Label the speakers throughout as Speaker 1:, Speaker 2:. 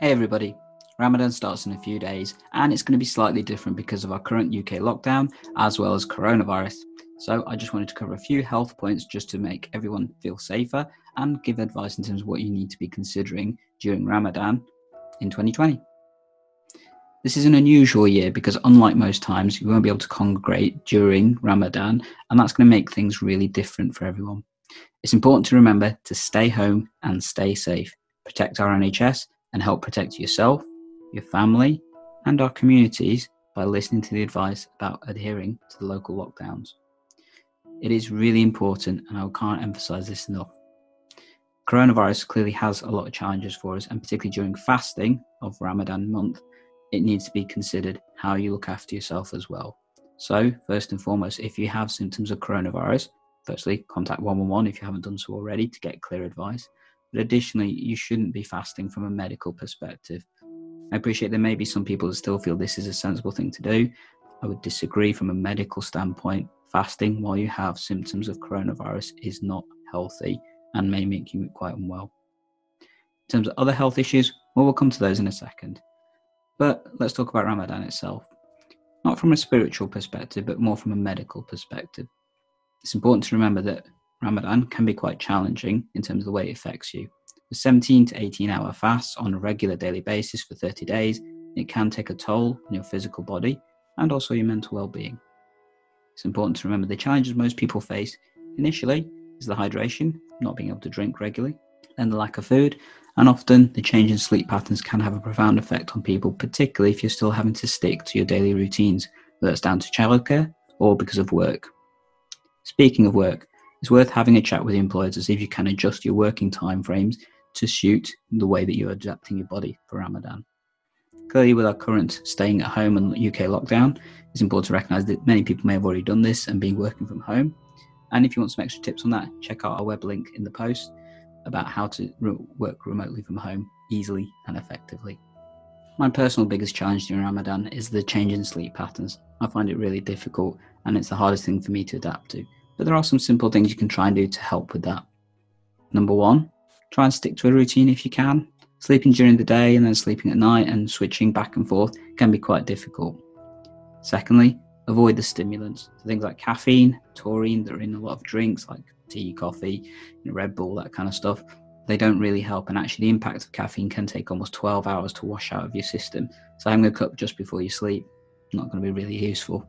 Speaker 1: Hey everybody, Ramadan starts in a few days and it's going to be slightly different because of our current UK lockdown as well as coronavirus. So I just wanted to cover a few health points just to make everyone feel safer and give advice in terms of what you need to be considering during Ramadan in 2020. This is an unusual year because, unlike most times, you won't be able to congregate during Ramadan, and that's going to make things really different for everyone. It's important to remember to stay home and stay safe, protect our NHS, and help protect yourself, your family, and our communities by listening to the advice about adhering to the local lockdowns. It is really important, and I can't emphasize this enough. Coronavirus clearly has a lot of challenges for us, and particularly during fasting of Ramadan month, it needs to be considered how you look after yourself as well. So, first and foremost, if you have symptoms of coronavirus, firstly, contact 111 if you haven't done so already to get clear advice. But additionally, you shouldn't be fasting from a medical perspective. I appreciate there may be some people that still feel this is a sensible thing to do. I would disagree from a medical standpoint. Fasting while you have symptoms of coronavirus is not healthy and may make you quite unwell. In terms of other health issues, well, we'll come to those in a second. But let's talk about Ramadan itself. Not from a spiritual perspective, but more from a medical perspective. It's important to remember that Ramadan can be quite challenging in terms of the way it affects you. With 17 to 18 hour fasts on a regular daily basis for 30 days, it can take a toll on your physical body and also your mental well being. It's important to remember the challenges most people face initially is the hydration, not being able to drink regularly, then the lack of food, and often the change in sleep patterns can have a profound effect on people, particularly if you're still having to stick to your daily routines, whether it's down to childcare or because of work. Speaking of work, it's worth having a chat with the employer to see if you can adjust your working time frames to suit the way that you're adapting your body for Ramadan. Clearly, with our current staying at home and UK lockdown, it's important to recognise that many people may have already done this and been working from home. And if you want some extra tips on that, check out our web link in the post about how to re- work remotely from home easily and effectively. My personal biggest challenge during Ramadan is the change in sleep patterns. I find it really difficult and it's the hardest thing for me to adapt to. But there are some simple things you can try and do to help with that. Number one, try and stick to a routine if you can. Sleeping during the day and then sleeping at night and switching back and forth can be quite difficult. Secondly, avoid the stimulants. So things like caffeine, taurine that are in a lot of drinks like tea, coffee, you know, Red Bull, that kind of stuff. They don't really help, and actually, the impact of caffeine can take almost 12 hours to wash out of your system. So, having a cup just before you sleep not going to be really useful.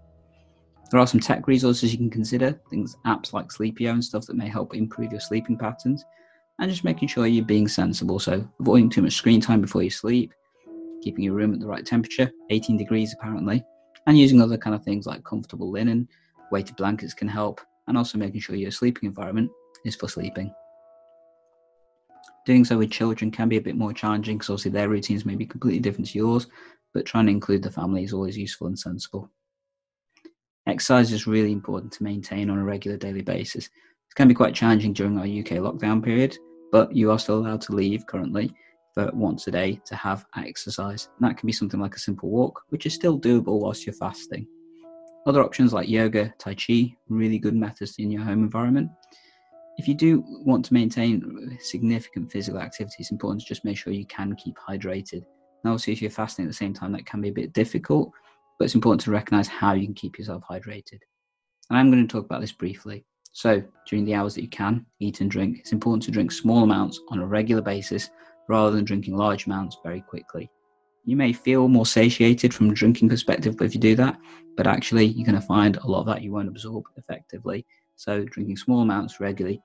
Speaker 1: There are some tech resources you can consider, things apps like Sleepio and stuff that may help improve your sleeping patterns, and just making sure you're being sensible. So, avoiding too much screen time before you sleep, keeping your room at the right temperature, 18 degrees apparently, and using other kind of things like comfortable linen, weighted blankets can help, and also making sure your sleeping environment is for sleeping. Doing so with children can be a bit more challenging because obviously their routines may be completely different to yours, but trying to include the family is always useful and sensible. Exercise is really important to maintain on a regular daily basis. It can be quite challenging during our UK lockdown period, but you are still allowed to leave currently for once a day to have exercise. And that can be something like a simple walk, which is still doable whilst you're fasting. Other options like yoga, Tai Chi, really good methods in your home environment. If you do want to maintain significant physical activity, it's important to just make sure you can keep hydrated. And obviously, if you're fasting at the same time, that can be a bit difficult, but it's important to recognize how you can keep yourself hydrated. And I'm going to talk about this briefly. So, during the hours that you can eat and drink, it's important to drink small amounts on a regular basis rather than drinking large amounts very quickly you may feel more satiated from a drinking perspective if you do that, but actually you're going to find a lot of that you won't absorb effectively. So drinking small amounts regularly,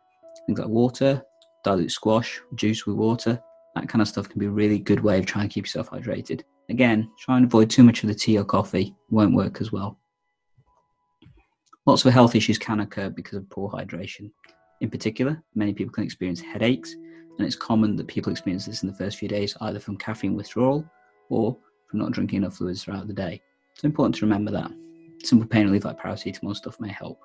Speaker 1: things like water, dilute squash, juice with water, that kind of stuff can be a really good way of trying to keep yourself hydrated. Again, try and avoid too much of the tea or coffee, won't work as well. Lots of health issues can occur because of poor hydration. In particular, many people can experience headaches, and it's common that people experience this in the first few days either from caffeine withdrawal or from not drinking enough fluids throughout the day. It's important to remember that. Simple pain relief like paracetamol stuff may help.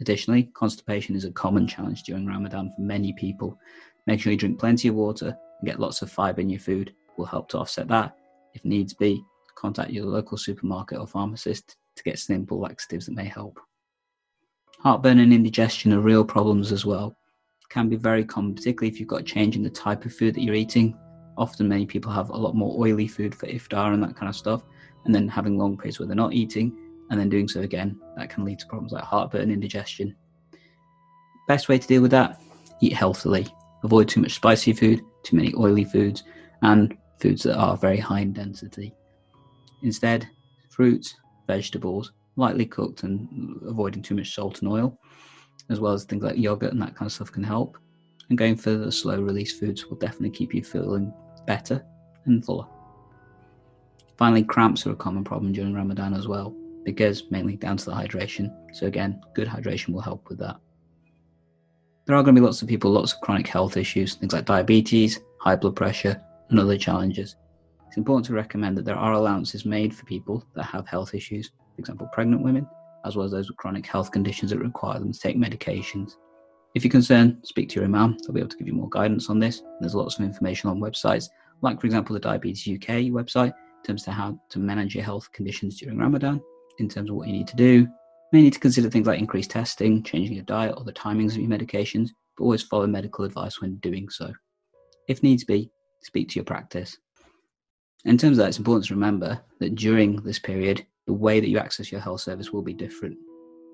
Speaker 1: Additionally, constipation is a common challenge during Ramadan for many people. Make sure you drink plenty of water and get lots of fiber in your food will help to offset that. If needs be, contact your local supermarket or pharmacist to get simple laxatives that may help. Heartburn and indigestion are real problems as well. Can be very common, particularly if you've got a change in the type of food that you're eating Often, many people have a lot more oily food for iftar and that kind of stuff, and then having long periods where they're not eating, and then doing so again, that can lead to problems like heartburn, and indigestion. Best way to deal with that eat healthily. Avoid too much spicy food, too many oily foods, and foods that are very high in density. Instead, fruits, vegetables, lightly cooked and avoiding too much salt and oil, as well as things like yogurt and that kind of stuff can help. And going for the slow release foods will definitely keep you feeling better and fuller. Finally, cramps are a common problem during Ramadan as well, because mainly down to the hydration. So, again, good hydration will help with that. There are going to be lots of people, lots of chronic health issues, things like diabetes, high blood pressure, and other challenges. It's important to recommend that there are allowances made for people that have health issues, for example, pregnant women, as well as those with chronic health conditions that require them to take medications. If you're concerned, speak to your imam. They'll be able to give you more guidance on this. There's lots of information on websites, like, for example, the Diabetes UK website, in terms of how to manage your health conditions during Ramadan, in terms of what you need to do. You may need to consider things like increased testing, changing your diet, or the timings of your medications, but always follow medical advice when doing so. If needs be, speak to your practice. In terms of that, it's important to remember that during this period, the way that you access your health service will be different.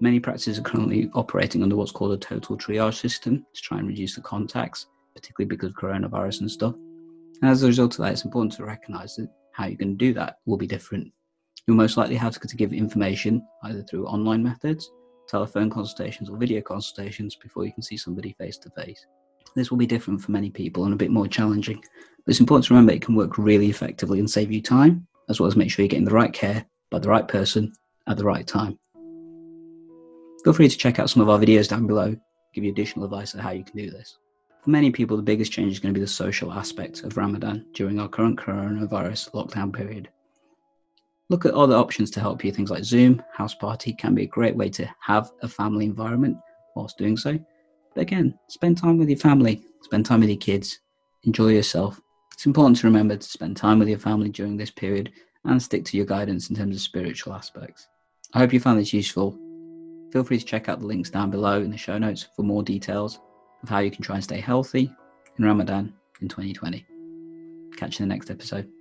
Speaker 1: Many practices are currently operating under what's called a total triage system to try and reduce the contacts, particularly because of coronavirus and stuff. And as a result of that, it's important to recognize that how you're going to do that will be different. You'll most likely have to give information either through online methods, telephone consultations, or video consultations before you can see somebody face to face. This will be different for many people and a bit more challenging, but it's important to remember it can work really effectively and save you time, as well as make sure you're getting the right care by the right person at the right time. Feel free to check out some of our videos down below, give you additional advice on how you can do this. For many people, the biggest change is going to be the social aspect of Ramadan during our current coronavirus lockdown period. Look at other options to help you. Things like Zoom, House Party can be a great way to have a family environment whilst doing so. But again, spend time with your family, spend time with your kids, enjoy yourself. It's important to remember to spend time with your family during this period and stick to your guidance in terms of spiritual aspects. I hope you found this useful. Feel free to check out the links down below in the show notes for more details of how you can try and stay healthy in Ramadan in 2020. Catch you in the next episode.